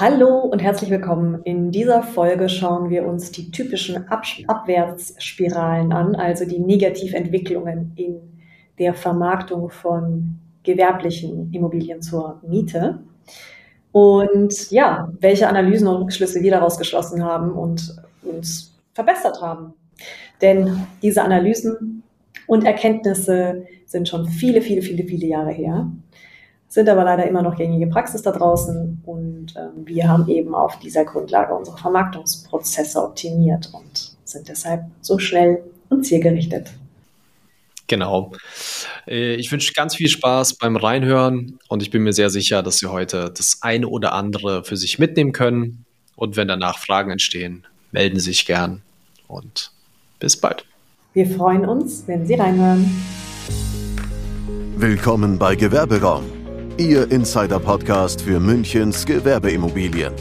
Hallo und herzlich willkommen. In dieser Folge schauen wir uns die typischen Ab Abwärtsspiralen an, also die Negativentwicklungen in der Vermarktung von gewerblichen Immobilien zur Miete. Und ja, welche Analysen und Rückschlüsse wir daraus geschlossen haben und uns verbessert haben. Denn diese Analysen und Erkenntnisse sind schon viele, viele, viele, viele Jahre her, sind aber leider immer noch gängige Praxis da draußen und äh, wir haben eben auf dieser Grundlage unsere Vermarktungsprozesse optimiert und sind deshalb so schnell und zielgerichtet. Genau. Äh, ich wünsche ganz viel Spaß beim Reinhören und ich bin mir sehr sicher, dass Sie heute das eine oder andere für sich mitnehmen können. Und wenn danach Fragen entstehen, melden Sie sich gern und bis bald. Wir freuen uns, wenn Sie reinhören. Willkommen bei Gewerberaum, Ihr Insider-Podcast für Münchens Gewerbeimmobilien.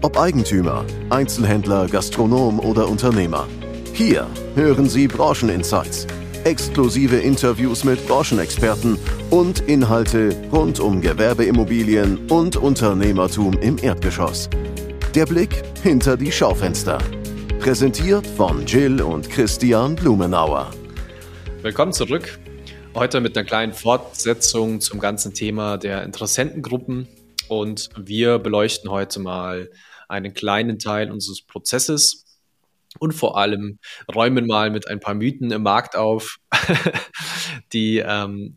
Ob Eigentümer, Einzelhändler, Gastronom oder Unternehmer. Hier hören Sie Brancheninsights exklusive Interviews mit Branchenexperten und Inhalte rund um Gewerbeimmobilien und Unternehmertum im Erdgeschoss. Der Blick hinter die Schaufenster. Präsentiert von Jill und Christian Blumenauer. Willkommen zurück. Heute mit einer kleinen Fortsetzung zum ganzen Thema der Interessentengruppen. Und wir beleuchten heute mal einen kleinen Teil unseres Prozesses, und vor allem räumen mal mit ein paar Mythen im Markt auf, die, ähm,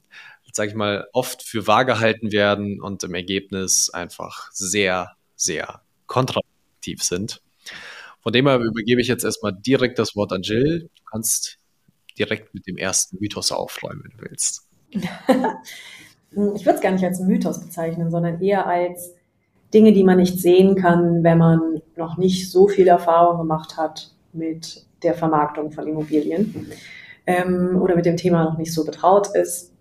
sage ich mal, oft für wahr gehalten werden und im Ergebnis einfach sehr, sehr kontradiktiv sind. Von dem her übergebe ich jetzt erstmal direkt das Wort an Jill. Du kannst direkt mit dem ersten Mythos aufräumen, willst. ich würde es gar nicht als Mythos bezeichnen, sondern eher als Dinge, die man nicht sehen kann, wenn man noch nicht so viel Erfahrung gemacht hat mit der Vermarktung von Immobilien ähm, oder mit dem Thema noch nicht so betraut ist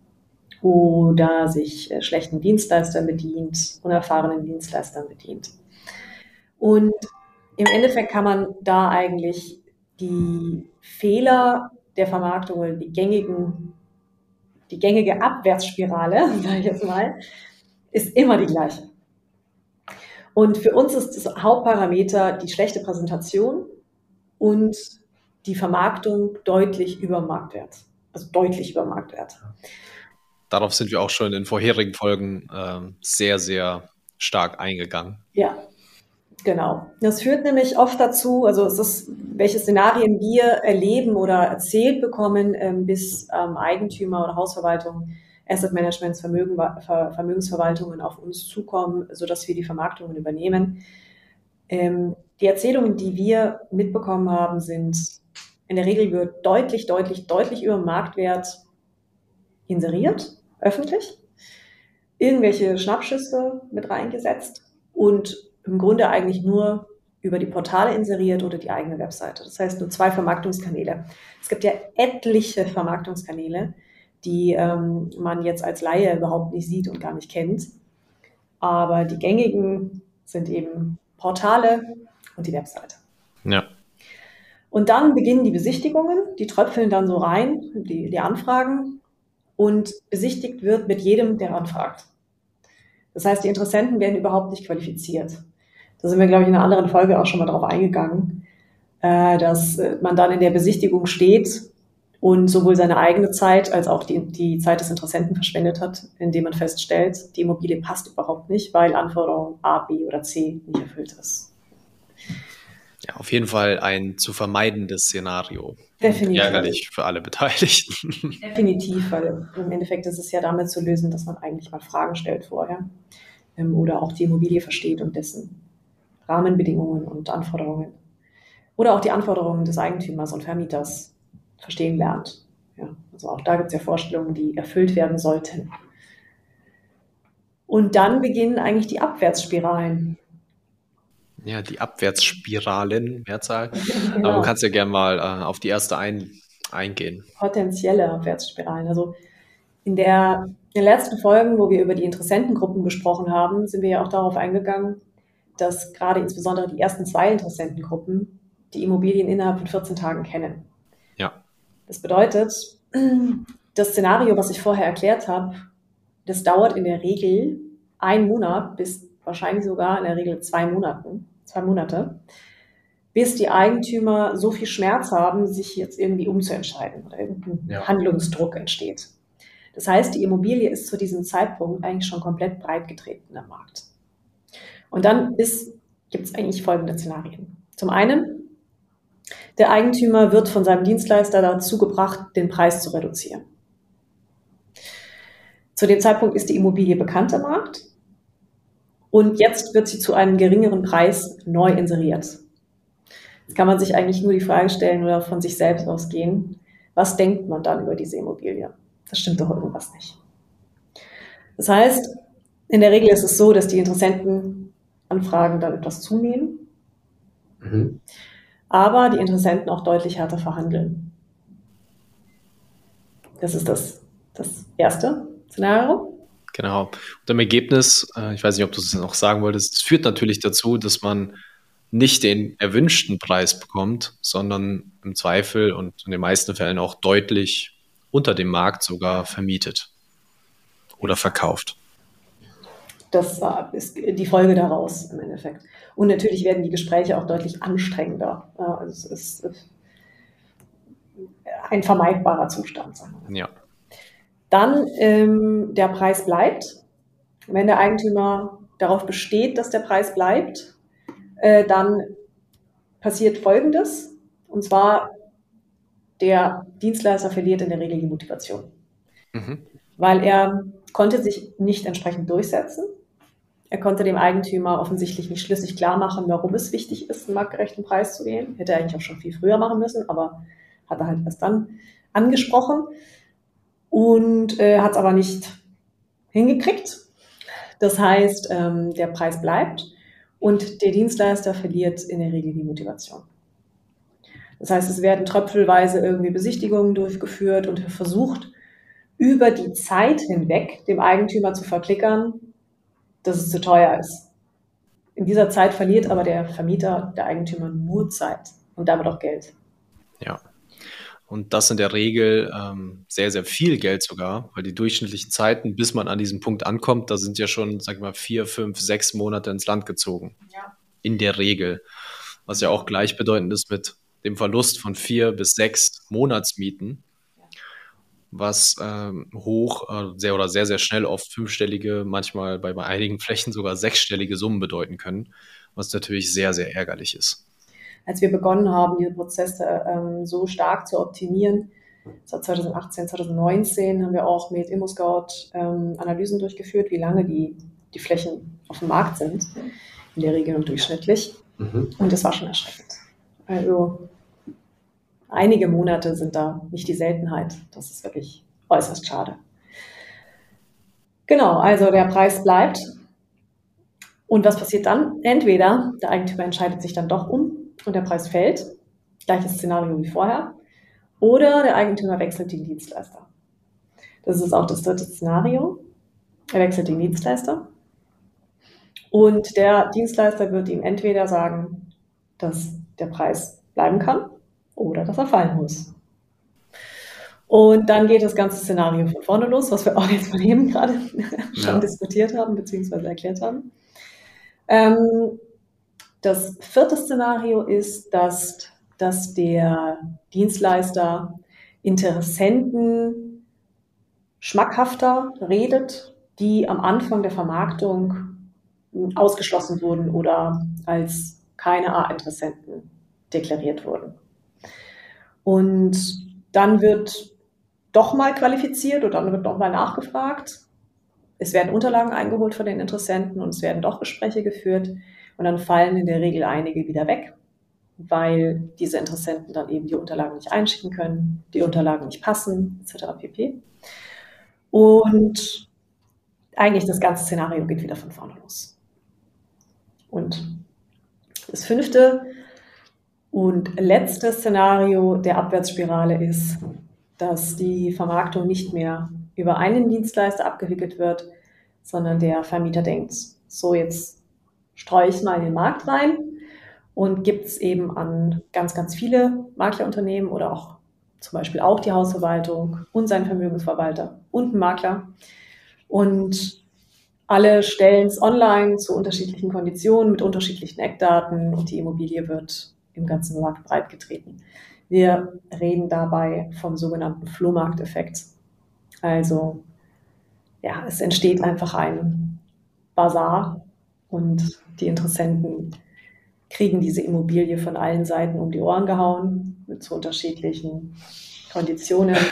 oder sich äh, schlechten Dienstleistern bedient, unerfahrenen Dienstleistern bedient. Und im Endeffekt kann man da eigentlich die Fehler der Vermarktung oder die gängigen, die gängige Abwärtsspirale, sage ich jetzt mal, ist immer die gleiche. Und für uns ist das Hauptparameter die schlechte Präsentation und die Vermarktung deutlich über Marktwert. Also deutlich über Marktwert. Darauf sind wir auch schon in vorherigen Folgen äh, sehr, sehr stark eingegangen. Ja, genau. Das führt nämlich oft dazu, also es ist, welche Szenarien wir erleben oder erzählt bekommen, ähm, bis ähm, Eigentümer oder Hausverwaltung, Asset Managements, Vermögen, Ver, Vermögensverwaltungen auf uns zukommen, sodass wir die Vermarktungen übernehmen. Ähm, die Erzählungen, die wir mitbekommen haben, sind in der Regel wird deutlich, deutlich, deutlich über Marktwert inseriert, öffentlich, irgendwelche Schnappschüsse mit reingesetzt und im Grunde eigentlich nur über die Portale inseriert oder die eigene Webseite. Das heißt nur zwei Vermarktungskanäle. Es gibt ja etliche Vermarktungskanäle, die ähm, man jetzt als Laie überhaupt nicht sieht und gar nicht kennt. Aber die gängigen sind eben Portale und die Webseite. Ja. Und dann beginnen die Besichtigungen, die tröpfeln dann so rein, die, die Anfragen, und besichtigt wird mit jedem, der anfragt. Das heißt, die Interessenten werden überhaupt nicht qualifiziert. Da sind wir, glaube ich, in einer anderen Folge auch schon mal drauf eingegangen, äh, dass man dann in der Besichtigung steht und sowohl seine eigene Zeit als auch die, die Zeit des Interessenten verschwendet hat, indem man feststellt, die Immobilie passt überhaupt nicht, weil Anforderung A, B oder C nicht erfüllt ist. Ja, auf jeden Fall ein zu vermeidendes Szenario. Definitiv. Ärgerlich für alle Beteiligten. Definitiv, weil im Endeffekt ist es ja damit zu lösen, dass man eigentlich mal Fragen stellt vorher ähm, oder auch die Immobilie versteht und dessen Rahmenbedingungen und Anforderungen oder auch die Anforderungen des Eigentümers und Vermieters verstehen lernt. Ja, also auch da gibt es ja Vorstellungen, die erfüllt werden sollten. Und dann beginnen eigentlich die Abwärtsspiralen. Ja, die Abwärtsspiralen, Mehrzahl. Genau. Aber du kannst ja gerne mal äh, auf die erste ein, eingehen. Potenzielle Abwärtsspiralen. Also in, der, in den letzten Folgen, wo wir über die Interessentengruppen gesprochen haben, sind wir ja auch darauf eingegangen, dass gerade insbesondere die ersten zwei Interessentengruppen die Immobilien innerhalb von 14 Tagen kennen. Ja. Das bedeutet, das Szenario, was ich vorher erklärt habe, das dauert in der Regel einen Monat, bis wahrscheinlich sogar in der Regel zwei Monaten, zwei Monate, bis die Eigentümer so viel Schmerz haben, sich jetzt irgendwie umzuentscheiden oder irgendein ja. Handlungsdruck entsteht. Das heißt, die Immobilie ist zu diesem Zeitpunkt eigentlich schon komplett breit getreten am Markt. Und dann gibt es eigentlich folgende Szenarien. Zum einen, der Eigentümer wird von seinem Dienstleister dazu gebracht, den Preis zu reduzieren. Zu dem Zeitpunkt ist die Immobilie bekannt am Markt und jetzt wird sie zu einem geringeren Preis neu inseriert. Jetzt kann man sich eigentlich nur die Frage stellen oder von sich selbst ausgehen, was denkt man dann über diese Immobilie? Das stimmt doch irgendwas nicht. Das heißt, in der Regel ist es so, dass die Interessentenanfragen dann etwas zunehmen, mhm. aber die Interessenten auch deutlich härter verhandeln. Das ist das, das erste. Szenario. Genau. Und im Ergebnis, äh, ich weiß nicht, ob du es noch sagen wolltest, es führt natürlich dazu, dass man nicht den erwünschten Preis bekommt, sondern im Zweifel und in den meisten Fällen auch deutlich unter dem Markt sogar vermietet oder verkauft. Das ist die Folge daraus im Endeffekt. Und natürlich werden die Gespräche auch deutlich anstrengender. Also es ist ein vermeidbarer Zustand. Sagen wir. Ja. Dann ähm, der Preis bleibt. Wenn der Eigentümer darauf besteht, dass der Preis bleibt, äh, dann passiert Folgendes. Und zwar, der Dienstleister verliert in der Regel die Motivation. Mhm. Weil er konnte sich nicht entsprechend durchsetzen. Er konnte dem Eigentümer offensichtlich nicht schlüssig klar machen, warum es wichtig ist, einen marktgerechten Preis zu wählen. Hätte er eigentlich auch schon viel früher machen müssen, aber hat er halt erst dann angesprochen und äh, hat es aber nicht hingekriegt. Das heißt, ähm, der Preis bleibt und der Dienstleister verliert in der Regel die Motivation. Das heißt, es werden tröpfelweise irgendwie Besichtigungen durchgeführt und versucht, über die Zeit hinweg dem Eigentümer zu verklickern, dass es zu teuer ist. In dieser Zeit verliert aber der Vermieter, der Eigentümer nur Zeit und damit auch Geld. Ja. Und das in der Regel ähm, sehr, sehr viel Geld sogar, weil die durchschnittlichen Zeiten, bis man an diesem Punkt ankommt, da sind ja schon, sag ich mal, vier, fünf, sechs Monate ins Land gezogen. Ja. In der Regel. Was ja auch gleichbedeutend ist mit dem Verlust von vier bis sechs Monatsmieten, was ähm, hoch, äh, sehr oder sehr, sehr schnell oft fünfstellige, manchmal bei, bei einigen Flächen sogar sechsstellige Summen bedeuten können, was natürlich sehr, sehr ärgerlich ist als wir begonnen haben, diese Prozesse ähm, so stark zu optimieren, seit 2018, 2019 haben wir auch mit ImmoScout ähm, Analysen durchgeführt, wie lange die, die Flächen auf dem Markt sind, in der Regel und durchschnittlich. Mhm. Und das war schon erschreckend. Also einige Monate sind da nicht die Seltenheit. Das ist wirklich äußerst schade. Genau, also der Preis bleibt. Und was passiert dann? Entweder der Eigentümer entscheidet sich dann doch um und der Preis fällt, gleiches Szenario wie vorher, oder der Eigentümer wechselt den Dienstleister. Das ist auch das dritte Szenario. Er wechselt den Dienstleister und der Dienstleister wird ihm entweder sagen, dass der Preis bleiben kann oder dass er fallen muss. Und dann geht das ganze Szenario von vorne los, was wir auch jetzt von eben gerade schon ja. diskutiert haben bzw. erklärt haben. Ähm, das vierte Szenario ist, dass, dass der Dienstleister Interessenten schmackhafter redet, die am Anfang der Vermarktung ausgeschlossen wurden oder als keine A-Interessenten deklariert wurden. Und dann wird doch mal qualifiziert oder dann wird doch mal nachgefragt. Es werden Unterlagen eingeholt von den Interessenten und es werden doch Gespräche geführt. Und dann fallen in der Regel einige wieder weg, weil diese Interessenten dann eben die Unterlagen nicht einschicken können, die Unterlagen nicht passen, etc. pp. Und eigentlich das ganze Szenario geht wieder von vorne los. Und das fünfte und letzte Szenario der Abwärtsspirale ist, dass die Vermarktung nicht mehr über einen Dienstleister abgewickelt wird, sondern der Vermieter denkt, so jetzt streue ich mal in den Markt rein und gibt es eben an ganz, ganz viele Maklerunternehmen oder auch zum Beispiel auch die Hausverwaltung und seinen Vermögensverwalter und einen Makler. Und alle stellen es online zu unterschiedlichen Konditionen mit unterschiedlichen Eckdaten und die Immobilie wird im ganzen Markt breitgetreten. Wir reden dabei vom sogenannten Flohmarkteffekt. Also ja, es entsteht einfach ein Bazar und die Interessenten kriegen diese Immobilie von allen Seiten um die Ohren gehauen mit zu unterschiedlichen Konditionen.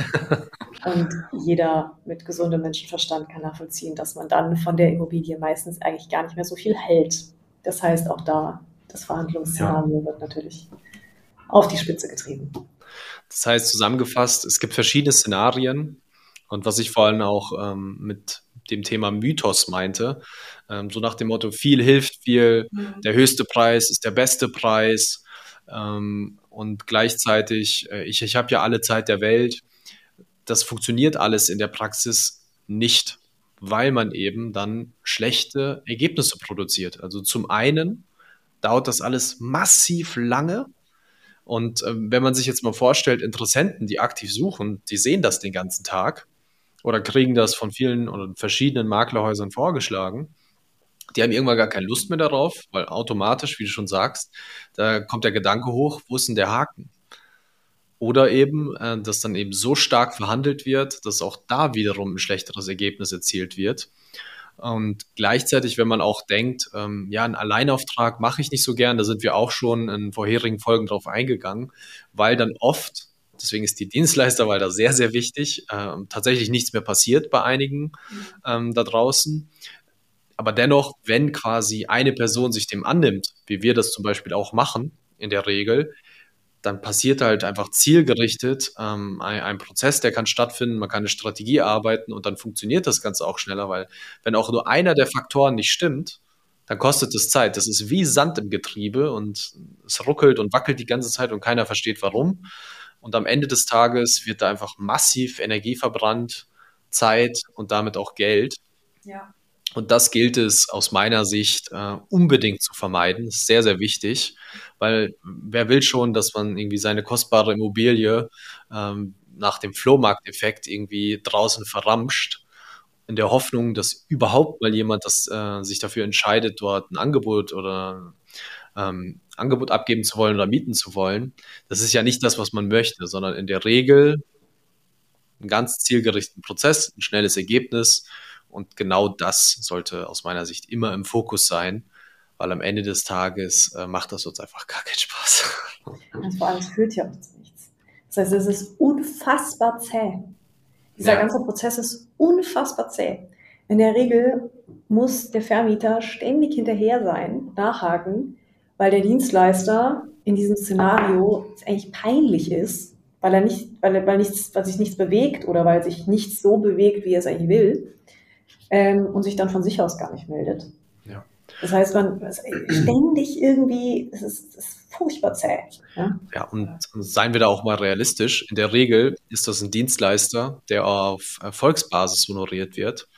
Und jeder mit gesundem Menschenverstand kann nachvollziehen, dass man dann von der Immobilie meistens eigentlich gar nicht mehr so viel hält. Das heißt, auch da, das Verhandlungsszenario ja. wird natürlich auf die Spitze getrieben. Das heißt, zusammengefasst, es gibt verschiedene Szenarien. Und was ich vor allem auch ähm, mit dem Thema Mythos meinte, ähm, so nach dem Motto, viel hilft viel, mhm. der höchste Preis ist der beste Preis. Ähm, und gleichzeitig, äh, ich, ich habe ja alle Zeit der Welt. Das funktioniert alles in der Praxis nicht, weil man eben dann schlechte Ergebnisse produziert. Also zum einen dauert das alles massiv lange. Und äh, wenn man sich jetzt mal vorstellt, Interessenten, die aktiv suchen, die sehen das den ganzen Tag oder kriegen das von vielen oder verschiedenen Maklerhäusern vorgeschlagen. Die haben irgendwann gar keine Lust mehr darauf, weil automatisch, wie du schon sagst, da kommt der Gedanke hoch, wo ist denn der Haken? Oder eben, äh, dass dann eben so stark verhandelt wird, dass auch da wiederum ein schlechteres Ergebnis erzielt wird. Und gleichzeitig, wenn man auch denkt, ähm, ja, einen Alleinauftrag mache ich nicht so gern, da sind wir auch schon in vorherigen Folgen drauf eingegangen, weil dann oft, deswegen ist die Dienstleisterwahl da sehr, sehr wichtig, äh, tatsächlich nichts mehr passiert bei einigen ähm, da draußen. Aber dennoch, wenn quasi eine Person sich dem annimmt, wie wir das zum Beispiel auch machen in der Regel, dann passiert halt einfach zielgerichtet ähm, ein, ein, Prozess, der kann stattfinden, man kann eine Strategie arbeiten und dann funktioniert das Ganze auch schneller, weil wenn auch nur einer der Faktoren nicht stimmt, dann kostet es Zeit. Das ist wie Sand im Getriebe und es ruckelt und wackelt die ganze Zeit und keiner versteht warum. Und am Ende des Tages wird da einfach massiv Energie verbrannt, Zeit und damit auch Geld. Ja. Und das gilt es aus meiner Sicht äh, unbedingt zu vermeiden. Das ist sehr, sehr wichtig, weil wer will schon, dass man irgendwie seine kostbare Immobilie ähm, nach dem Flohmarkteffekt irgendwie draußen verramscht, in der Hoffnung, dass überhaupt mal jemand das, äh, sich dafür entscheidet, dort ein Angebot oder ähm, Angebot abgeben zu wollen oder mieten zu wollen. Das ist ja nicht das, was man möchte, sondern in der Regel einen ganz zielgerichteten Prozess, ein schnelles Ergebnis und genau das sollte aus meiner Sicht immer im Fokus sein, weil am Ende des Tages äh, macht das uns einfach gar keinen Spaß. Und vor allem, es führt ja auch zu nichts. Das heißt, es ist unfassbar zäh. Dieser ja. ganze Prozess ist unfassbar zäh. In der Regel muss der Vermieter ständig hinterher sein, nachhaken, weil der Dienstleister in diesem Szenario eigentlich peinlich ist, weil er nicht, weil, er, weil nichts, weil sich nichts bewegt oder weil sich nichts so bewegt, wie er es eigentlich will ähm, und sich dann von sich aus gar nicht meldet. Ja. Das heißt, man ständig irgendwie, es ist, ist furchtbar zäh. Ja? ja, und seien wir da auch mal realistisch. In der Regel ist das ein Dienstleister, der auf Erfolgsbasis honoriert wird.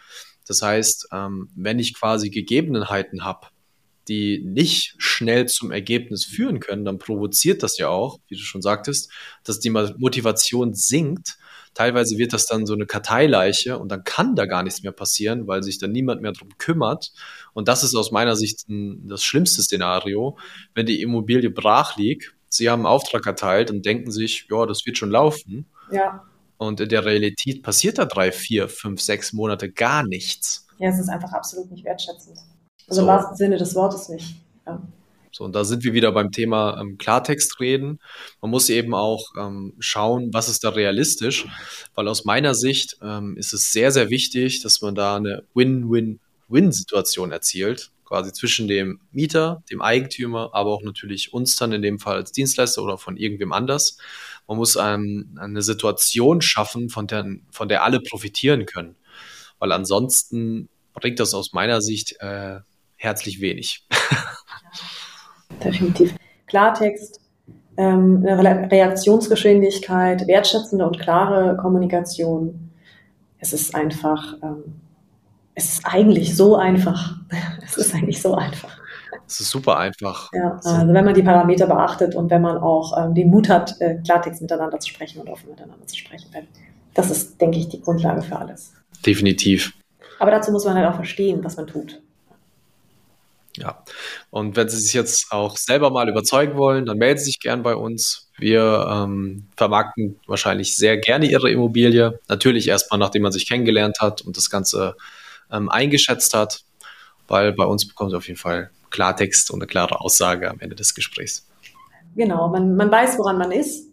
Das heißt, ähm, wenn ich quasi Gegebenheiten habe, die nicht schnell zum Ergebnis führen können, dann provoziert das ja auch, wie du schon sagtest, dass die Motivation sinkt Teilweise wird das dann so eine Karteileiche und dann kann da gar nichts mehr passieren, weil sich dann niemand mehr drum kümmert. Und das ist aus meiner Sicht ein, das schlimmste Szenario, wenn die Immobilie brach liegt. Sie haben einen Auftrag erteilt und denken sich, ja, das wird schon laufen. Ja. Und in der Realität passiert da drei, vier, fünf, sechs Monate gar nichts. Ja, es ist einfach absolut nicht wertschätzend. Also so. im wahrsten Sinne des Wortes nicht. Ja. So, und da sind wir wieder beim Thema ähm, Klartext reden. Man muss eben auch ähm, schauen, was ist da realistisch, weil aus meiner Sicht ähm, ist es sehr, sehr wichtig, dass man da eine Win-Win-Win-Situation erzielt, quasi zwischen dem Mieter, dem Eigentümer, aber auch natürlich uns dann in dem Fall als Dienstleister oder von irgendwem anders. Man muss ähm, eine Situation schaffen, von der, von der alle profitieren können, weil ansonsten bringt das aus meiner Sicht äh, herzlich wenig. definitiv. Klartext, ähm, eine Reaktionsgeschwindigkeit, wertschätzende und klare Kommunikation. Es ist einfach, ähm, es ist eigentlich so einfach. es ist eigentlich so einfach. Es ist super einfach. Ja, also wenn man die Parameter beachtet und wenn man auch ähm, den Mut hat, äh, Klartext miteinander zu sprechen und offen miteinander zu sprechen. Das ist, denke ich, die Grundlage für alles. Definitiv. Aber dazu muss man halt auch verstehen, was man tut. Ja, und wenn Sie sich jetzt auch selber mal überzeugen wollen, dann melden Sie sich gern bei uns. Wir ähm, vermarkten wahrscheinlich sehr gerne Ihre Immobilie. Natürlich erstmal, nachdem man sich kennengelernt hat und das Ganze ähm, eingeschätzt hat, weil bei uns bekommen Sie auf jeden Fall Klartext und eine klare Aussage am Ende des Gesprächs. Genau, man, man weiß, woran man ist,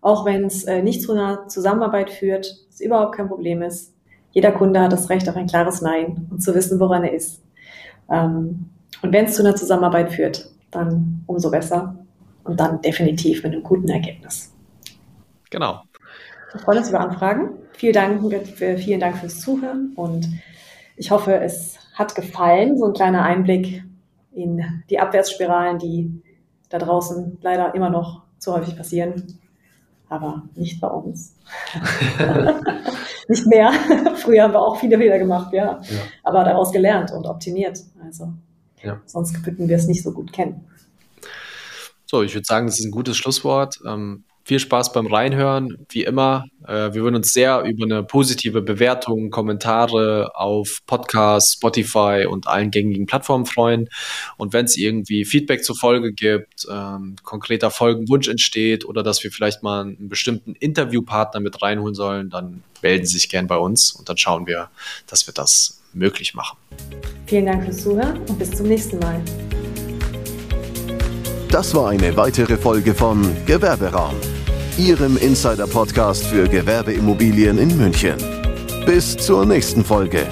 auch wenn es äh, nicht zu einer Zusammenarbeit führt, was überhaupt kein Problem ist. Jeder Kunde hat das Recht auf ein klares Nein und zu wissen, woran er ist. Ähm, und wenn es zu einer Zusammenarbeit führt, dann umso besser und dann definitiv mit einem guten Ergebnis. Genau. Wir freuen uns über Anfragen. Vielen Dank, für, vielen Dank fürs Zuhören und ich hoffe, es hat gefallen, so ein kleiner Einblick in die Abwärtsspiralen, die da draußen leider immer noch zu häufig passieren. Aber nicht bei uns. nicht mehr. Früher haben wir auch viele Fehler gemacht, ja. ja. Aber daraus gelernt und optimiert. Also ja. Sonst würden wir es nicht so gut kennen. So, ich würde sagen, das ist ein gutes Schlusswort. Ähm, viel Spaß beim Reinhören, wie immer. Äh, wir würden uns sehr über eine positive Bewertung, Kommentare auf Podcast, Spotify und allen gängigen Plattformen freuen. Und wenn es irgendwie Feedback zur Folge gibt, ähm, konkreter Folgenwunsch entsteht oder dass wir vielleicht mal einen bestimmten Interviewpartner mit reinholen sollen, dann melden Sie sich gern bei uns und dann schauen wir, dass wir das möglich machen. Vielen Dank fürs Zuhören und bis zum nächsten Mal. Das war eine weitere Folge von Gewerberaum, Ihrem Insider-Podcast für Gewerbeimmobilien in München. Bis zur nächsten Folge.